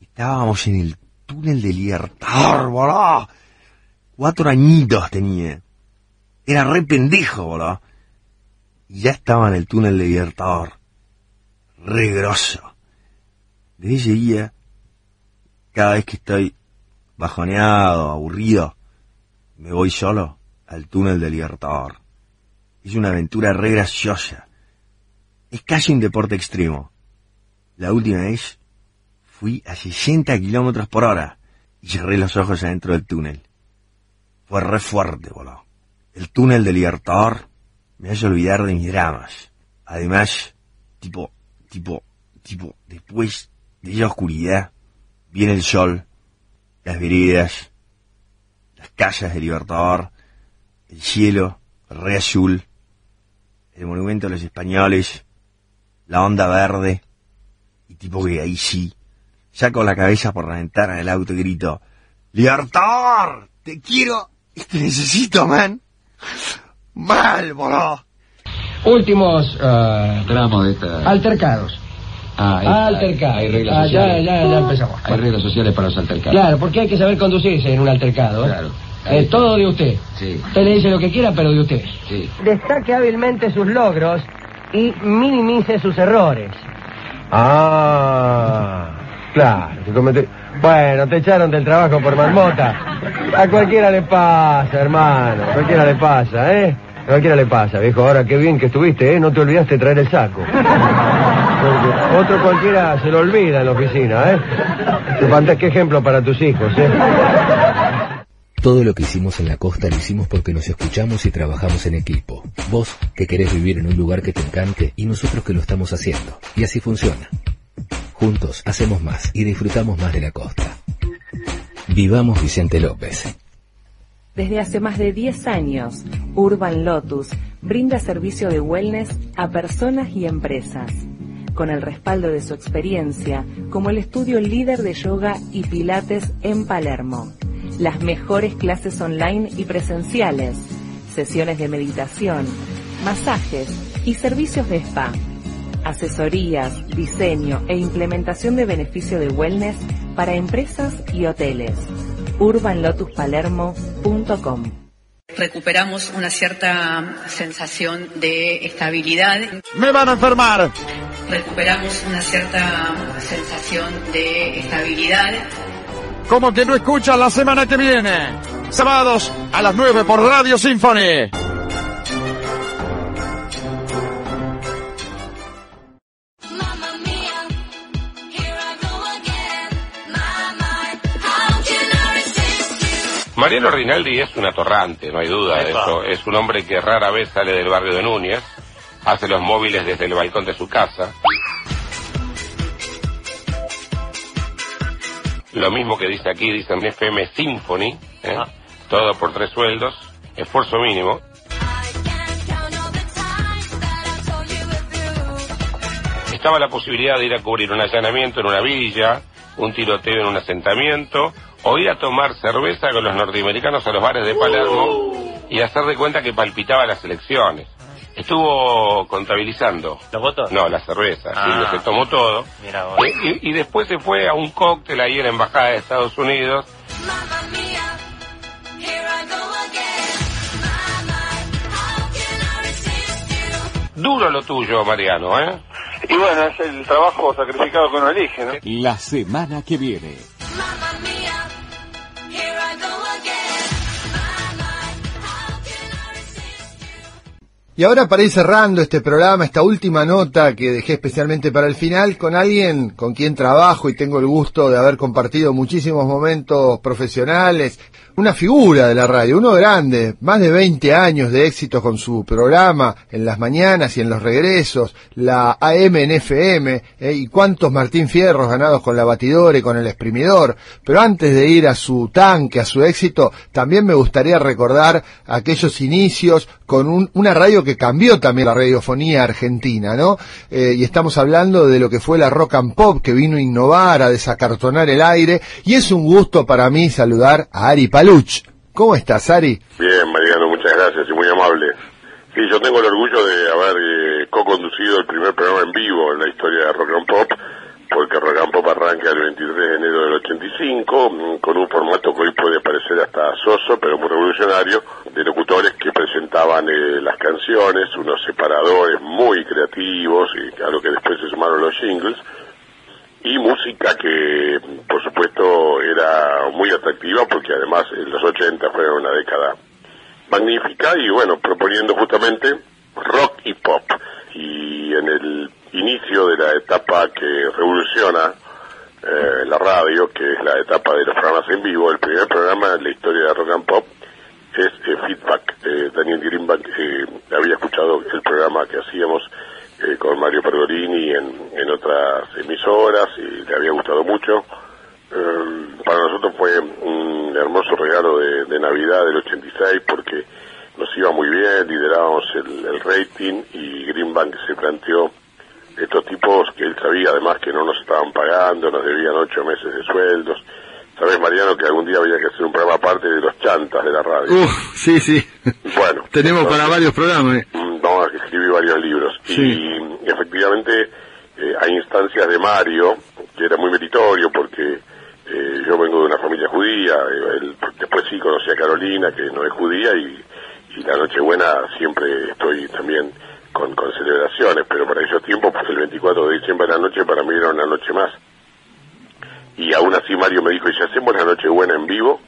Estábamos en el túnel de Libertador, boludo. Cuatro añitos tenía. Era re pendejo, boludo. Y ya estaba en el túnel de Libertador. Re grosso. Desde ese día, cada vez que estoy bajoneado, aburrido, me voy solo al túnel de Libertador. Es una aventura re graciosa. Es casi un deporte extremo. La última vez fui a 60 kilómetros por hora y cerré los ojos adentro del túnel. Fue re fuerte, boludo. El túnel de Libertador me hace olvidar de mis dramas. Además, tipo, tipo, tipo, después de esa oscuridad, viene el sol, las veredas, las calles de Libertador, el cielo, re azul, el monumento a los españoles, la onda verde, y tipo que ahí sí, saco la cabeza por la ventana del auto y grito, ¡Libertador! ¡Te quiero! y ¡Te necesito, man! ¡Mal, boludo! Últimos ah, Tramos de esta. altercados. Ah, hay, Altercados. Hay reglas Ah, ya, ya, ya empezamos. Hay reglas sociales para los altercados. Claro, porque hay que saber conducirse en un altercado. ¿eh? Claro. Eh, todo de usted. Sí, Usted le dice lo que quiera, pero de usted. sí. Destaque hábilmente sus logros y minimice sus errores. Ah, claro, que comete- Bueno, te echaron del trabajo por marmota. A cualquiera le pasa, hermano. A cualquiera le pasa, ¿eh? A cualquiera le pasa, viejo. Ahora qué bien que estuviste, ¿eh? No te olvidaste de traer el saco. Porque otro cualquiera se lo olvida en la oficina, ¿eh? Fanta- Qué ejemplo para tus hijos, ¿eh? Todo lo que hicimos en la costa lo hicimos porque nos escuchamos y trabajamos en equipo. Vos que querés vivir en un lugar que te encante y nosotros que lo estamos haciendo. Y así funciona. Juntos hacemos más y disfrutamos más de la costa. Vivamos Vicente López. Desde hace más de 10 años, Urban Lotus brinda servicio de wellness a personas y empresas, con el respaldo de su experiencia como el estudio líder de yoga y pilates en Palermo. Las mejores clases online y presenciales, sesiones de meditación, masajes y servicios de spa. Asesorías, diseño e implementación de beneficio de wellness para empresas y hoteles. urbanlotuspalermo.com recuperamos una cierta sensación de estabilidad. ¡Me van a enfermar! Recuperamos una cierta sensación de estabilidad. Como que no escuchan la semana que viene. Sábados a las 9 por Radio Symphony. Mariano Rinaldi es un atorrante, no hay duda de eso. Es un hombre que rara vez sale del barrio de Núñez, hace los móviles desde el balcón de su casa. Lo mismo que dice aquí, dice en FM Symphony, ¿eh? todo por tres sueldos, esfuerzo mínimo. Estaba la posibilidad de ir a cubrir un allanamiento en una villa, un tiroteo en un asentamiento, o ir a tomar cerveza con los norteamericanos a los bares de Palermo y hacer de cuenta que palpitaba las elecciones. Estuvo contabilizando. ¿Los votos? No, la cerveza, Ah. sí, se tomó todo. Mira vos. Y, y después se fue a un cóctel ahí en la Embajada de Estados Unidos. Duro lo tuyo, Mariano, ¿eh? Y bueno, es el trabajo sacrificado que uno elige, ¿no? La semana que viene. Y ahora para ir cerrando este programa, esta última nota que dejé especialmente para el final, con alguien con quien trabajo y tengo el gusto de haber compartido muchísimos momentos profesionales, una figura de la radio, uno grande, más de 20 años de éxito con su programa en las mañanas y en los regresos, la AM en FM, eh, y cuántos Martín Fierros ganados con la batidora y con el exprimidor. Pero antes de ir a su tanque, a su éxito, también me gustaría recordar aquellos inicios con un- una radio que cambió también la radiofonía argentina, ¿no? Eh, y estamos hablando de lo que fue la rock and pop que vino a innovar, a desacartonar el aire, y es un gusto para mí saludar a Ari Paluch. ¿Cómo estás, Ari? Bien, Mariano, muchas gracias y muy amable. Sí, yo tengo el orgullo de haber eh, co-conducido el primer programa en vivo en la historia de Rock and Pop, porque Rock and Pop arranca el 23 de enero del 85, mm, con un formato que hoy puede parecer hasta soso, pero muy revolucionario, de locutores que presentaban eh, las canciones, unos separadores muy creativos, y a que después se sumaron los jingles, y música que por supuesto era muy atractiva porque además en los 80 fueron una década magnífica y bueno, proponiendo justamente rock y pop. Y en el inicio de la etapa que revoluciona eh, la radio, que es la etapa de los programas en vivo, el primer programa en la historia de rock and pop es eh, Feedback. Eh, Daniel Greenback había escuchado el programa que hacíamos eh, con Mario Pergolini en, en otras emisoras y le había gustado mucho. Para nosotros fue un hermoso regalo de, Navidad del 86 porque nos iba muy bien, liderábamos el rating y Greenbank se planteó estos tipos que él sabía además que no nos estaban pagando, nos debían ocho meses de sueldos. Sabes, Mariano, que algún día había que hacer un programa aparte de los chantas de la radio. Uf, sí, sí. Bueno, Tenemos para varios programas. eh. Mm, No, escribí varios libros. Y efectivamente eh, hay instancias de Mario, que era muy meritorio porque eh, yo vengo de una familia judía, eh, él- después sí conocí a Carolina, que no es judía, y, y la Nochebuena siempre estoy también con, con celebraciones, pero para esos tiempos, pues el 24 de diciembre de la noche para mí era una noche más. Y aún así Mario me dijo, ¿y si hacemos la Nochebuena en vivo?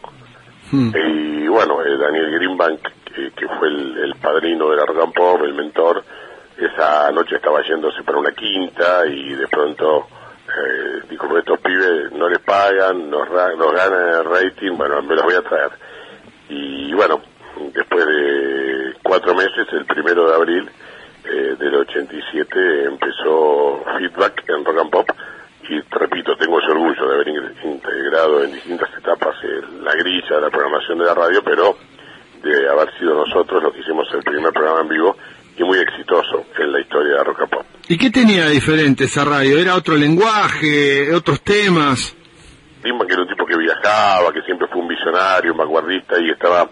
Y bueno, eh, Daniel Greenbank, que, que fue el, el padrino de la rock and pop, el mentor, esa noche estaba yéndose para una quinta y de pronto eh, dijo, "Pues estos pibes no les pagan, nos, nos ganan el rating, bueno, me los voy a traer. Y bueno, después de cuatro meses, el primero de abril eh, del 87, empezó Feedback en Rock and Pop. Y repito, tengo ese orgullo de haber in- integrado en distintas etapas el- la grilla de la programación de la radio, pero de haber sido nosotros los que hicimos el primer programa en vivo y muy exitoso en la historia de Rock and Pop. ¿Y qué tenía de diferente esa radio? ¿Era otro lenguaje, otros temas? Que era un tipo que viajaba, que siempre fue un visionario, un vanguardista y estaba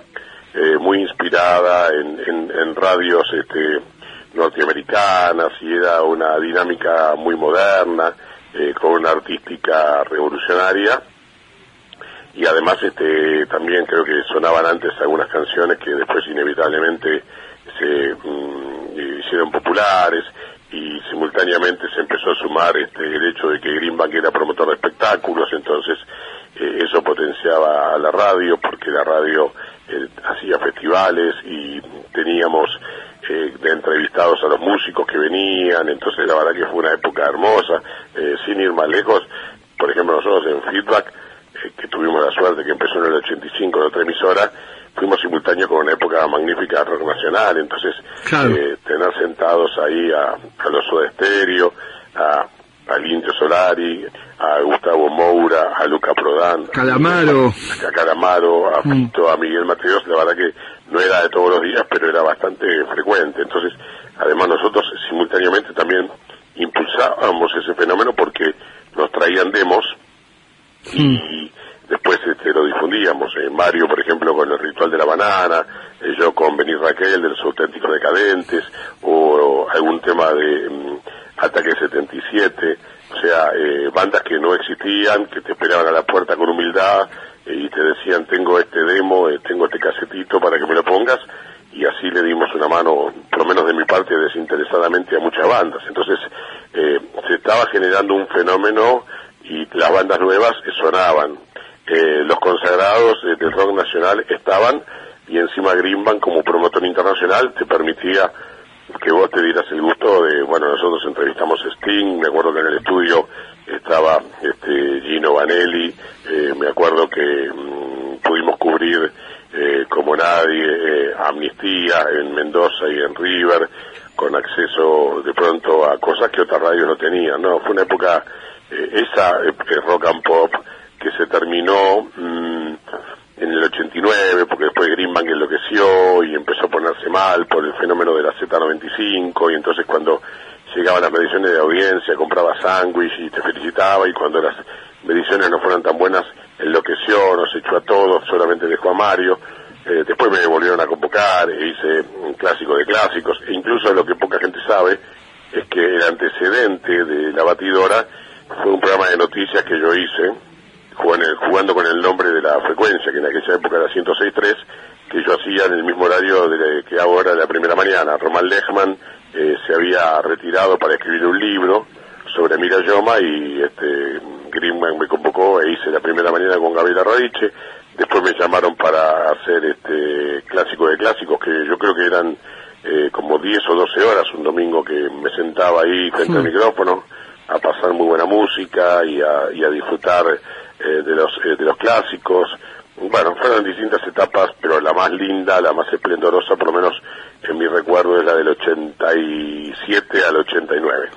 eh, muy inspirada en, en- en radios este, norteamericanas y era una dinámica muy moderna, eh, con una artística revolucionaria. Y además este también creo que sonaban antes algunas canciones que después inevitablemente se mm, hicieron populares y simultáneamente se empezó a sumar este el hecho de que Greenbank era promotor de espectáculos entonces eh, eso potenciaba a la radio porque la radio eh, hacía festivales y teníamos eh, de entrevistados a los músicos que venían entonces la verdad que fue una época hermosa eh, sin ir más lejos. Por ejemplo nosotros en Feedback eh, que tuvimos la suerte que empezó en el 85 en otra emisora, fuimos simultáneos con una época magnífica de rock nacional, entonces eh, tener sentados ahí a, a los Soda Stereo, a, al Indio Solari, a Gustavo Moura, a Luca Prodan, Calamaro. a Calamaro, a Fito, a Miguel Mateos, la verdad que no era de todos los días, pero era bastante frecuente. Entonces, además nosotros simultáneamente también impulsábamos ese fenómeno porque nos traían demos y después este, lo difundíamos. Eh, Mario, por ejemplo, con el ritual de la banana, eh, yo con Benny Raquel de los auténticos decadentes, o, algún tema de mm, Ataque 77, o sea, eh, bandas que no existían, que te esperaban a la puerta con humildad y te decían, tengo este demo, eh, tengo este casetito para que me lo pongas, y así le dimos una mano, por lo menos de mi parte, desinteresadamente a muchas bandas. Entonces, eh, se estaba generando un fenómeno y las bandas nuevas sonaban. Eh, los consagrados eh, del rock nacional estaban y encima Greenbank como promotor internacional te permitía que vos te dieras el gusto de, bueno, nosotros entrevistamos Sting, me acuerdo que en el estudio estaba este Gino Vanelli, eh, me acuerdo que mm, pudimos cubrir eh, como nadie eh, Amnistía en Mendoza y en River, con acceso de pronto a cosas que otras radios no tenían, ¿no? Fue una época, eh, esa eh, rock and pop que se terminó mm, en el 89, porque después Greenbank enloqueció y empezó a ponerse mal por el fenómeno de la Z95, y entonces cuando llegaban las mediciones de audiencia, compraba sándwich y te felicitaba, y cuando las mediciones no fueron tan buenas, enloqueció, nos echó a todos, solamente dejó a Mario. Eh, después me volvieron a convocar, e hice un clásico de clásicos, e incluso lo que poca gente sabe es que el antecedente de La Batidora fue un programa de noticias que yo hice, jugando, con el nombre de la frecuencia, que en aquella época era 106.3, que yo hacía en el mismo horario de, que ahora la primera mañana. Román Lechman eh, se había retirado para escribir un libro sobre Mira Yoma y este Greenman me convocó e hice la primera mañana con Gabriela Radiche. Después me llamaron para hacer este clásico de clásicos, que yo creo que eran eh, como 10 o 12 horas, un domingo que me sentaba ahí frente al micrófono a pasar muy buena música y a, y a disfrutar eh, de, los, eh, de los clásicos. Bueno, fueron distintas etapas, pero la más linda, la más esplendorosa, por lo menos en mi recuerdo, es la del 87 al 89.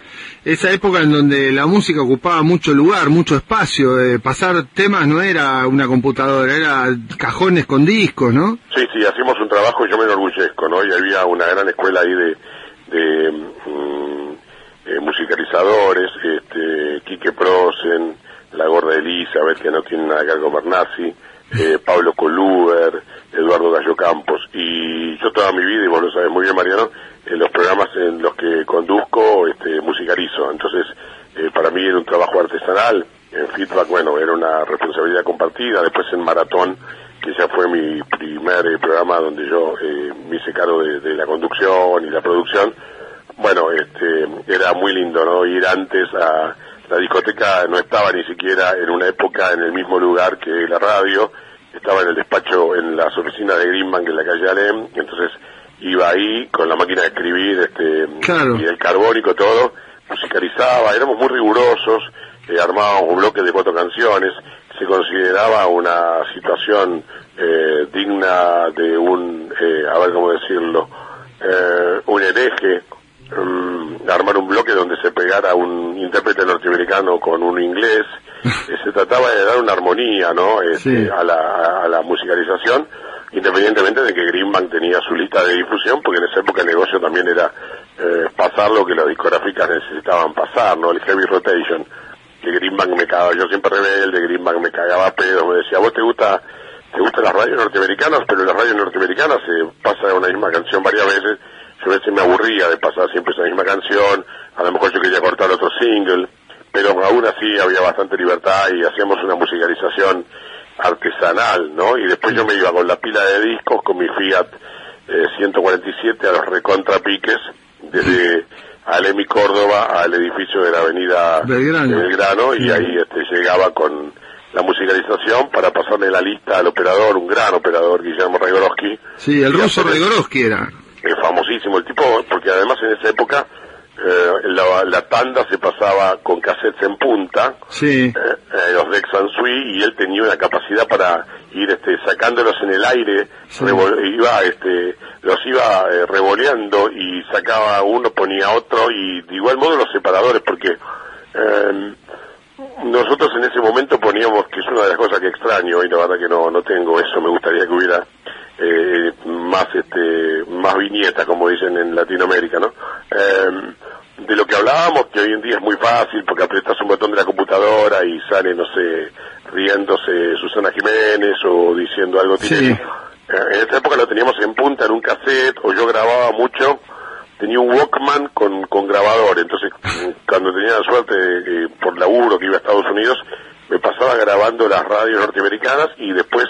Esa época en donde la música ocupaba mucho lugar, mucho espacio, eh, pasar temas no era una computadora, era cajones con discos, ¿no? Sí, sí, hacemos un trabajo y yo me enorgullezco, ¿no? Y había una gran escuela ahí de, de mm, eh, musicalizadores, este, Quique Prosen, la gorda Elizabeth, que no tiene nada que ver con Bernasi, eh, Pablo Coluber, Eduardo Gallo Campos. Y yo toda mi vida, y vos lo sabes muy bien, Mariano, en los programas en los que conduzco, este, musicalizo. Entonces, eh, para mí era un trabajo artesanal. En feedback, bueno, era una responsabilidad compartida. Después en Maratón, que ya fue mi primer eh, programa donde yo eh, me hice cargo de, de la conducción y la producción. Bueno, este, era muy lindo, ¿no? Ir antes a la discoteca no estaba ni siquiera en una época en el mismo lugar que la radio, estaba en el despacho, en las oficinas de Greenbank en la calle Alem, entonces iba ahí con la máquina de escribir este Claro. y el carbónico todo, musicalizaba, éramos muy rigurosos, eh, armábamos un bloque de cuatro canciones, se consideraba una situación eh, digna de un, eh, a ver cómo decirlo, eh, un hereje, mm, armar un bloque donde se pegara un intérprete norteamericano con un inglés, Eh, se trataba de dar una armonía, ¿no? Este, Sí. a, la, a- la musicalización, independientemente de que Greenbank tenía su lista de difusión, porque en esa época el negocio también era eh, pasar lo que las discográficas necesitaban pasar, ¿no? El heavy rotation, que Greenbank me cagaba, yo siempre rebelde, Greenbank me cagaba a pedo, me decía, ¿vos te gusta te gustan las radios norteamericanas? Pero en las radios norteamericanas se pasa una misma canción varias veces, yo a veces me aburría de pasar siempre esa misma canción, a lo mejor yo quería cortar otro single, pero aún así había bastante libertad y hacíamos una musicalización artesanal, ¿no? Y después yo me iba con la pila de discos, con mi Fiat eh, 147 a los recontrapiques, desde Alemi Córdoba al edificio de la avenida Belgrano. Belgrano, y ahí este, llegaba con la musicalización para pasarle la lista al operador, un gran operador, Guillermo Raigorowski, Sí, el ruso Rigorowski era. Eh, famosísimo el tipo, porque además en esa época eh, la, la tanda se pasaba con cassettes en punta, Sí. eh, eh, los Dex and Sui, y él tenía una capacidad para ir este, sacándolos en el aire, revol- iba, este, los iba eh, revoleando y sacaba uno, ponía otro, y de igual modo los separadores, porque eh, nosotros en ese momento poníamos, que es una de las cosas que extraño, y la verdad que no, no tengo eso, me gustaría que hubiera eh, más este más viñeta, como dicen en Latinoamérica, ¿no? Eh, de lo que hablábamos, que hoy en día es muy fácil, porque apretas un botón de la computadora y sale, no sé, riéndose Susana Jiménez o diciendo algo Sí. Eh, En esa época lo teníamos en punta en un cassette, o yo grababa mucho, tenía un Walkman con, con grabador, entonces cuando tenía la suerte que por laburo que iba a Estados Unidos, me pasaba grabando las radios norteamericanas y después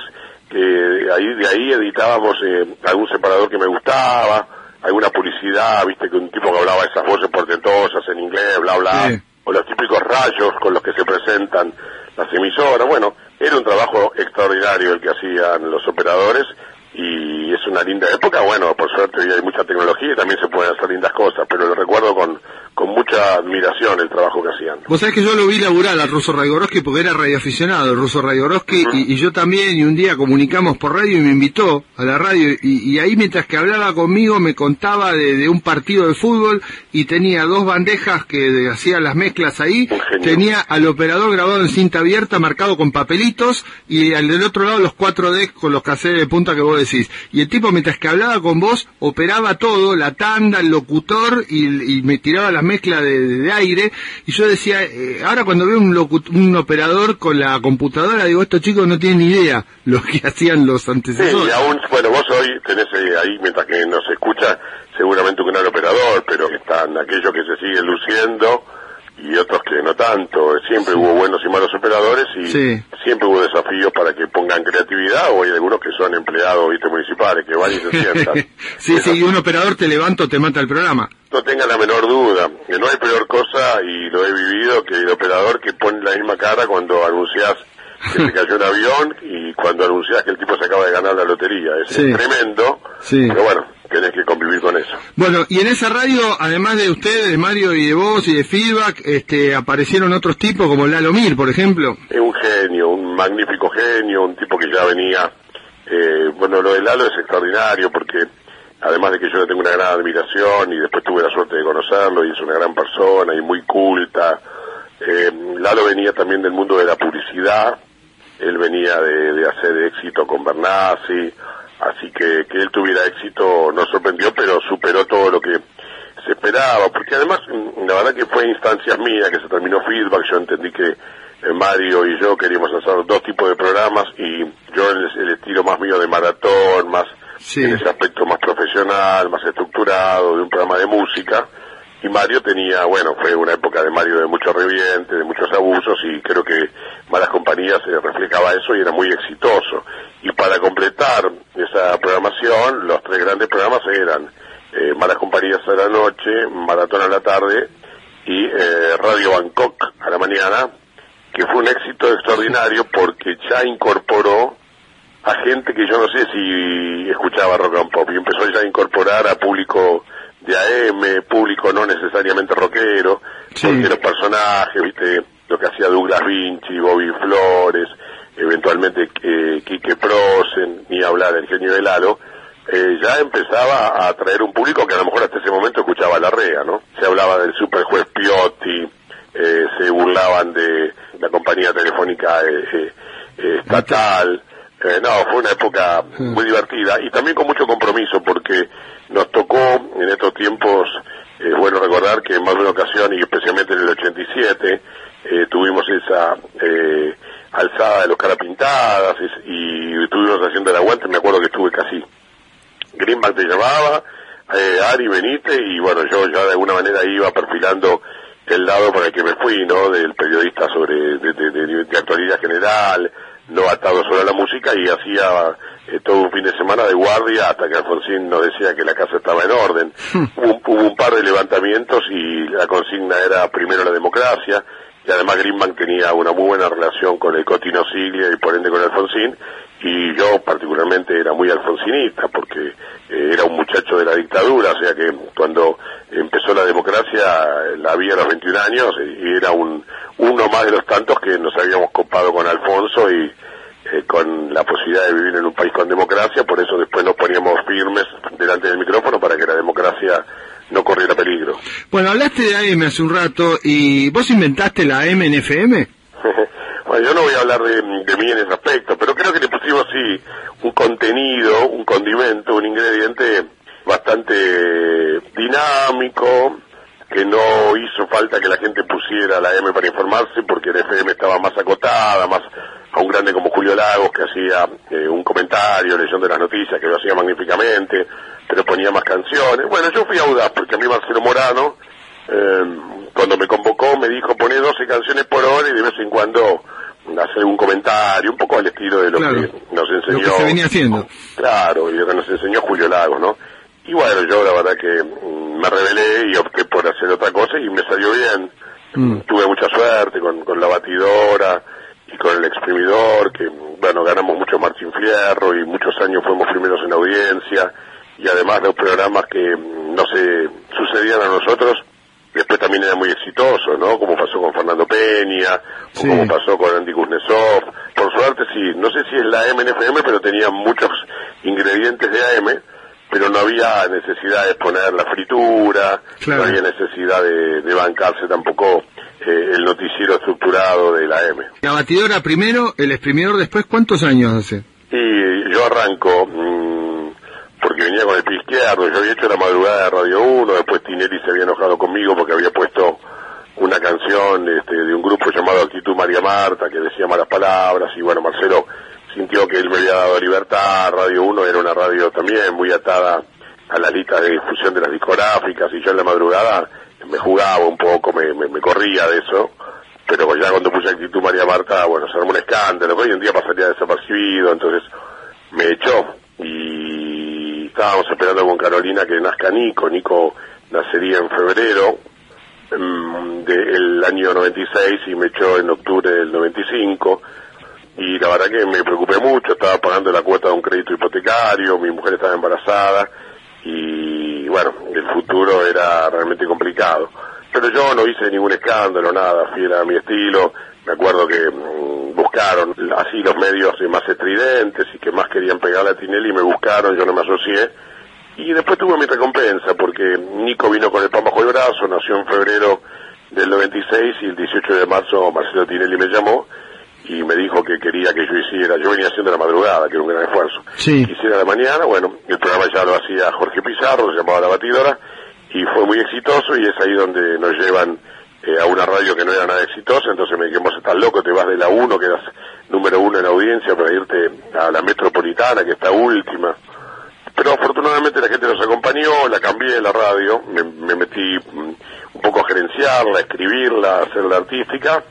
eh, ahí de ahí editábamos eh, algún separador que me gustaba, alguna publicidad, viste que un tipo que hablaba esas voces portentosas en inglés, bla bla, Sí. o los típicos rayos con los que se presentan las emisoras, bueno, era un trabajo extraordinario el que hacían los operadores y es una linda época, bueno, por suerte hoy hay mucha tecnología y también se pueden hacer lindas cosas, pero lo recuerdo con, con mucha admiración el trabajo que hacían. Vos sabés que yo lo vi laburar al ruso Raigorowski porque era radioaficionado, el ruso Raigorowski, y, y yo también, y un día comunicamos por radio y me invitó a la radio, y, y ahí mientras que hablaba conmigo me contaba de, de un partido de fútbol y tenía dos bandejas que hacía las mezclas ahí, tenía al operador grabado en cinta abierta, marcado con papelitos, y al del otro lado los cuatro decks con los cassettes de punta que vos decís. Y el tipo mientras que hablaba con vos, operaba todo, la tanda, el locutor, y, y me tiraba las mezclas de, de aire, y yo decía, eh, ahora cuando veo un, un operador con la computadora, digo, estos chicos no tienen ni idea lo que hacían los Sí, antecesores. y aún, bueno, vos hoy tenés eh, ahí, mientras que nos escucha, seguramente un gran operador, pero están aquellos que se siguen luciendo y otros que no tanto. Siempre hubo buenos y malos operadores y Sí. siempre hubo desafíos para que pongan creatividad o hay algunos que son empleados ¿viste, municipales que van y se sientan. sí, sí, y un operador te levanta o te mata el programa. No tengan la menor duda, que no hay peor cosa, y lo he vivido, que el operador que pone la misma cara cuando anunciás que se cayó un avión y cuando anunciás que el tipo se acaba de ganar la lotería. Es Sí. tremendo, Sí. pero bueno, tenés que convivir con eso. Bueno, y en esa radio, además de ustedes, de Mario y de vos y de Feedback, este, aparecieron otros tipos como Lalo Mir, por ejemplo. Es un genio, un magnífico genio, un tipo que ya venía... eh, bueno, lo de Lalo es extraordinario porque además de que yo le tengo una gran admiración y después tuve la suerte de conocerlo y es una gran persona y muy culta. Eh, Lalo venía también del mundo de la publicidad, él venía de, hacer éxito con Bernasi, así que que él tuviera éxito nos sorprendió, pero superó todo lo que se esperaba, porque además mm, la verdad que fue instancias mías que se terminó feedback, yo entendí que eh, Mario y yo queríamos hacer dos tipos de programas y yo el, el estilo más mío de maratón, más en ese aspecto más profesional, más estructurado, de un programa de música, y Mario tenía, bueno, fue una época de Mario de mucho reviente, de muchos abusos, y creo que Malas Compañías eh, reflejaba eso y era muy exitoso. Y para completar esa programación, los tres grandes programas eran eh, Malas Compañías a la noche, Maratón a la tarde y eh, Radio Bangkok a la mañana, que fue un éxito extraordinario porque ya incorporó a gente que yo no sé si escuchaba rock and pop y empezó ya a incorporar a público de AM, público no necesariamente rockero, porque los personajes, viste, lo que hacía Douglas Vinci, Bobby Flores, eventualmente eh, Quique Prosen, ni hablar el genio de Lalo, eh, ya empezaba a atraer un público que a lo mejor hasta ese momento escuchaba la rea, ¿no? Se hablaba del superjuez Piotti, eh, se burlaban de la compañía telefónica eh, eh, eh, estatal, eh, no, fue una época muy divertida y también con mucho compromiso porque nos tocó en estos tiempos, es bueno recordar que en más de una ocasión y especialmente en el 87 eh, tuvimos esa eh, alzada de los cara pintadas y, y estuvimos haciendo el aguante, me acuerdo que estuve casi, Greenback te llamaba, eh, Ari Benítez y bueno, yo ya de alguna manera iba perfilando el lado por el que me fui, ¿no? Del periodista sobre, de, de- de- de actualidad general, no atado solo a la música y hacía eh, todo un fin de semana de guardia hasta que Alfonsín nos decía que la casa estaba en orden. Hubo, un- hubo un par de levantamientos y la consigna era primero la democracia y además Greenbank tenía una muy buena relación con el Cotino Siglia y por ende con Alfonsín y yo particularmente era muy alfonsinista porque eh, era un muchacho de la dictadura, o sea que cuando empezó la democracia la había a los 21 años y era un uno más de los tantos que nos habíamos copado con Alfonso y eh, con la posibilidad de vivir en un país con democracia, por eso después nos poníamos firmes delante del micrófono para que la democracia no corriera peligro. Bueno, hablaste de AM hace un rato y vos inventaste la AM en FM. Yo no voy a hablar de, de mí en ese aspecto, pero creo que le pusimos sí un contenido, un condimento, un ingrediente bastante dinámico, que no hizo falta que la gente pusiera la M para informarse, porque la FM estaba más acotada, más a un grande como Julio Lagos, que hacía eh, un comentario, leyendo las noticias, que lo hacía magníficamente, pero ponía más canciones. Bueno, yo fui audaz, porque a mí Marcelo Morano, eh, cuando me convocó, me dijo, pone 12 canciones por hora y de vez en cuando hacer un comentario, un poco al estilo de lo Claro. que nos enseñó. Lo que se venía haciendo. Claro, y lo que nos enseñó Julio Lagos, ¿no? Y bueno, yo la verdad que mm, me rebelé y opté por hacer otra cosa y me salió bien. Mm. Tuve mucha suerte con, con la batidora y con el exprimidor, que bueno, ganamos mucho Martín Fierro y muchos años fuimos primeros en audiencia y además los programas que mm, no se sucedían a nosotros, después también era muy exitoso, ¿no? Como pasó con Fernando Peña, o Sí. como pasó con Andy Kuznetsov. Por suerte sí, no sé si es la MNFM, pero tenía muchos ingredientes de AM, pero no había necesidad de poner la fritura, Claro. no había necesidad de, de bancarse tampoco eh, el noticiero estructurado de la M. La batidora primero, el exprimidor después, ¿cuántos años hace? Y yo arranco, mm, porque venía con el pie izquierdo, yo había hecho la madrugada de Radio 1, después Tinelli se había enojado conmigo porque había puesto una canción este, de un grupo llamado Actitud María Marta, que decía malas palabras, y bueno, Marcelo sintió que él me había dado libertad, Radio 1 era una radio también muy atada a la lista de difusión de las discográficas, y yo en la madrugada me jugaba un poco, me, corría de eso, pero ya cuando puse actitud María Marta, bueno, se armó un escándalo, hoy en día pasaría desapercibido, entonces me echó y estábamos esperando con Carolina que nazca Nico, Nico nacería en febrero mm, del año 96 y me echó en octubre del 95 y la verdad que me preocupé mucho, estaba pagando la cuota de un crédito hipotecario, mi mujer estaba embarazada y bueno, el futuro era realmente complicado. Pero yo no hice ningún escándalo, nada, fiel a mi estilo. Me acuerdo que mm, buscaron así los medios más estridentes y que más querían pegarle a Tinelli, me buscaron, yo no me asocié. Y después tuve mi recompensa, porque Nico vino con el pan bajo el brazo, nació en febrero del 96 y el 18 de marzo Marcelo Tinelli me llamó y me dijo que quería que yo hiciera, yo venía haciendo la madrugada, que era un gran esfuerzo, Sí. hiciera la mañana, bueno, el programa ya lo hacía Jorge Pizarro, se llamaba La Batidora, y fue muy exitoso y es ahí donde nos llevan eh, a una radio que no era nada exitosa, entonces me dijimos, estás loco, te vas de la 1, que eras número uno en audiencia, para irte a la metropolitana, que está última. Pero afortunadamente la gente nos acompañó, la cambié la radio, me, me metí mm, un poco a gerenciarla, a escribirla, a hacerla artística,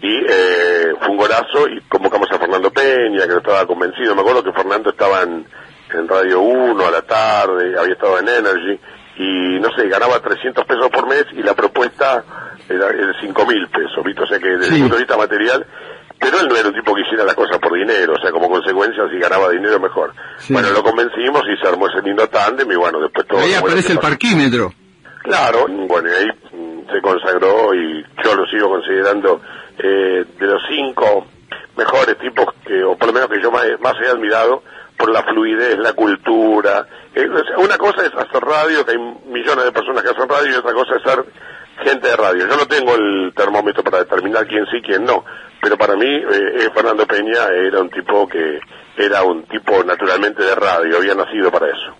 y eh, fue un golazo y convocamos a Fernando Peña, que no estaba convencido. Me acuerdo que Fernando estaba en, en Radio 1 a la tarde, había estado en Energy, y no sé, ganaba 300 pesos por mes y la propuesta era de 5 mil pesos, ¿viste? O sea que desde el punto de vista material, pero él no era un tipo que hiciera las cosas por dinero, o sea, como consecuencia, si ganaba dinero mejor. Bueno, lo convencimos y se armó ese lindo tándem y bueno, después todo... Ahí aparece el parquímetro. Claro, bueno, y ahí mm, se consagró y yo lo sigo considerando eh, de los cinco mejores tipos que, o por lo menos que yo más, más he admirado por la fluidez, la cultura. Eh, una cosa es hacer radio, que hay millones de personas que hacen radio, y otra cosa es ser gente de radio. Yo no tengo el termómetro para determinar quién sí, quién no, pero para mí eh, eh, Fernando Peña era un tipo que era un tipo naturalmente de radio, había nacido para eso.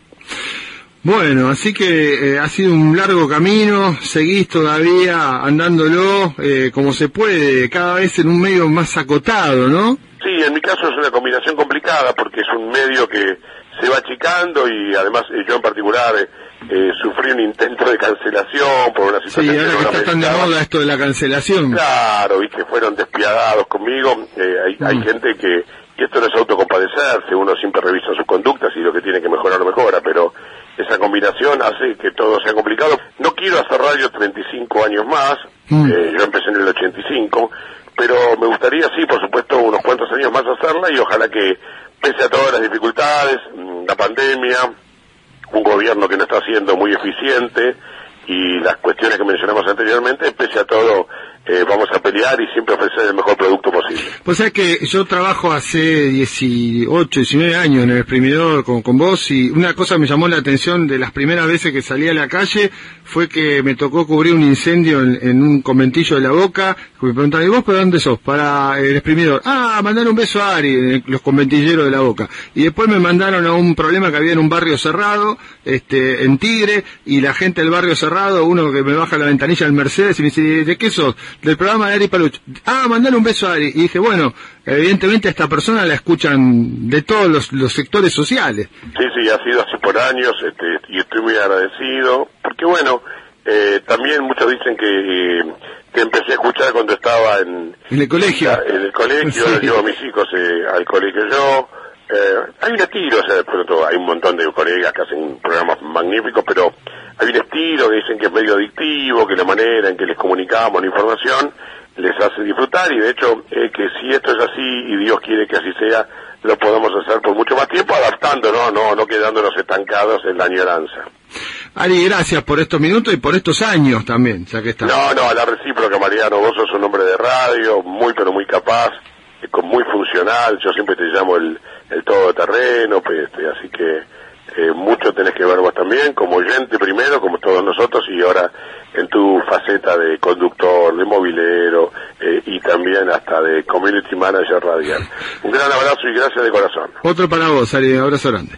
Bueno, así que eh, ha sido un largo camino, seguís todavía andándolo eh, como se puede, cada vez en un medio más acotado, ¿no? Sí, en mi caso es una combinación complicada porque es un medio que se va achicando y además eh, yo en particular eh, eh, sufrí un intento de cancelación por una Sí, situación ahora que que no está tan de moda esto de la cancelación. Claro, viste, fueron despiadados conmigo. Eh, hay, hay Mm. gente que, y esto no es autocompadecerse, uno siempre revisa sus conductas y lo que tiene que mejorar lo mejora, pero esa combinación hace que todo sea complicado. No quiero hacer radio 35 años más, Mm. eh, yo empecé en el 85, pero me gustaría, sí, por supuesto, unos cuantos años más hacerla y ojalá que, pese a todas las dificultades, mm, la pandemia, un gobierno que no está siendo muy eficiente y las cuestiones que mencionamos anteriormente, pese a todo, eh, vamos a pelear y siempre ofrecer el mejor producto posible. Pues es que yo trabajo hace 18, 19 años en el exprimidor con, con vos y una cosa me llamó la atención de las primeras veces que salí a la calle fue que me tocó cubrir un incendio en, un conventillo de la boca. Me preguntaban, ¿y vos para dónde sos? Para el exprimidor. Ah, mandar un beso a Ari, los conventilleros de la boca. Y después me mandaron a un problema que había en un barrio cerrado, este, en Tigre, y la gente del barrio cerrado, uno que me baja la ventanilla del Mercedes y me dice, ¿de qué sos? Del programa de Ari Paluch. Ah, mandale un beso a Ari. Y dije, bueno, evidentemente a esta persona la escuchan de todos los, los sectores sociales. Sí, sí, ha sido así por años este, y estoy muy agradecido, porque bueno, eh, también muchos dicen que empecé a escuchar cuando estaba en, En el colegio. en el colegio, Sí. llevo a mis hijos eh, al colegio yo, Eh, hay un estilo, o sea, de pronto hay un montón de colegas que hacen programas magníficos, pero hay un estilo que dicen que es medio adictivo, que la manera en que les comunicamos la información les hace disfrutar y de hecho que si esto es así y Dios quiere que así sea, lo podemos hacer por mucho más tiempo adaptándonos, no, no quedándonos estancados en la añoranza. Ari, gracias por estos minutos y por estos años también, ya que está. No, no, la recíproca, Mariano, vos sos un hombre de radio, muy pero muy capaz, con muy funcional, yo siempre te llamo el, el todoterreno, pues, este, así que eh, mucho tenés que ver vos también, como oyente primero, como todos nosotros, y ahora en tu faceta de conductor, de movilero eh, y también hasta de community manager radial. Un gran abrazo y gracias de corazón. Otro para vos, Ari, un abrazo grande.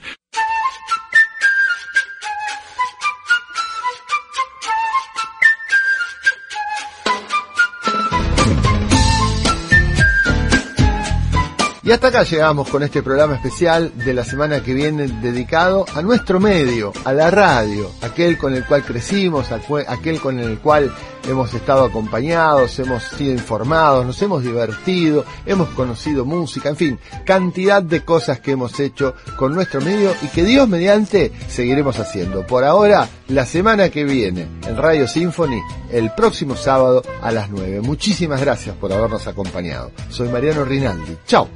Y hasta acá llegamos con este programa especial de la semana que viene dedicado a nuestro medio, a la radio, aquel con el cual crecimos, aquel con el cual hemos estado acompañados, hemos sido informados, nos hemos divertido, hemos conocido música, en fin, cantidad de cosas que hemos hecho con nuestro medio y que Dios mediante seguiremos haciendo. Por ahora, la semana que viene en Radio Symphony, el próximo sábado a las 9. Muchísimas gracias por habernos acompañado. Soy Mariano Rinaldi. Chao.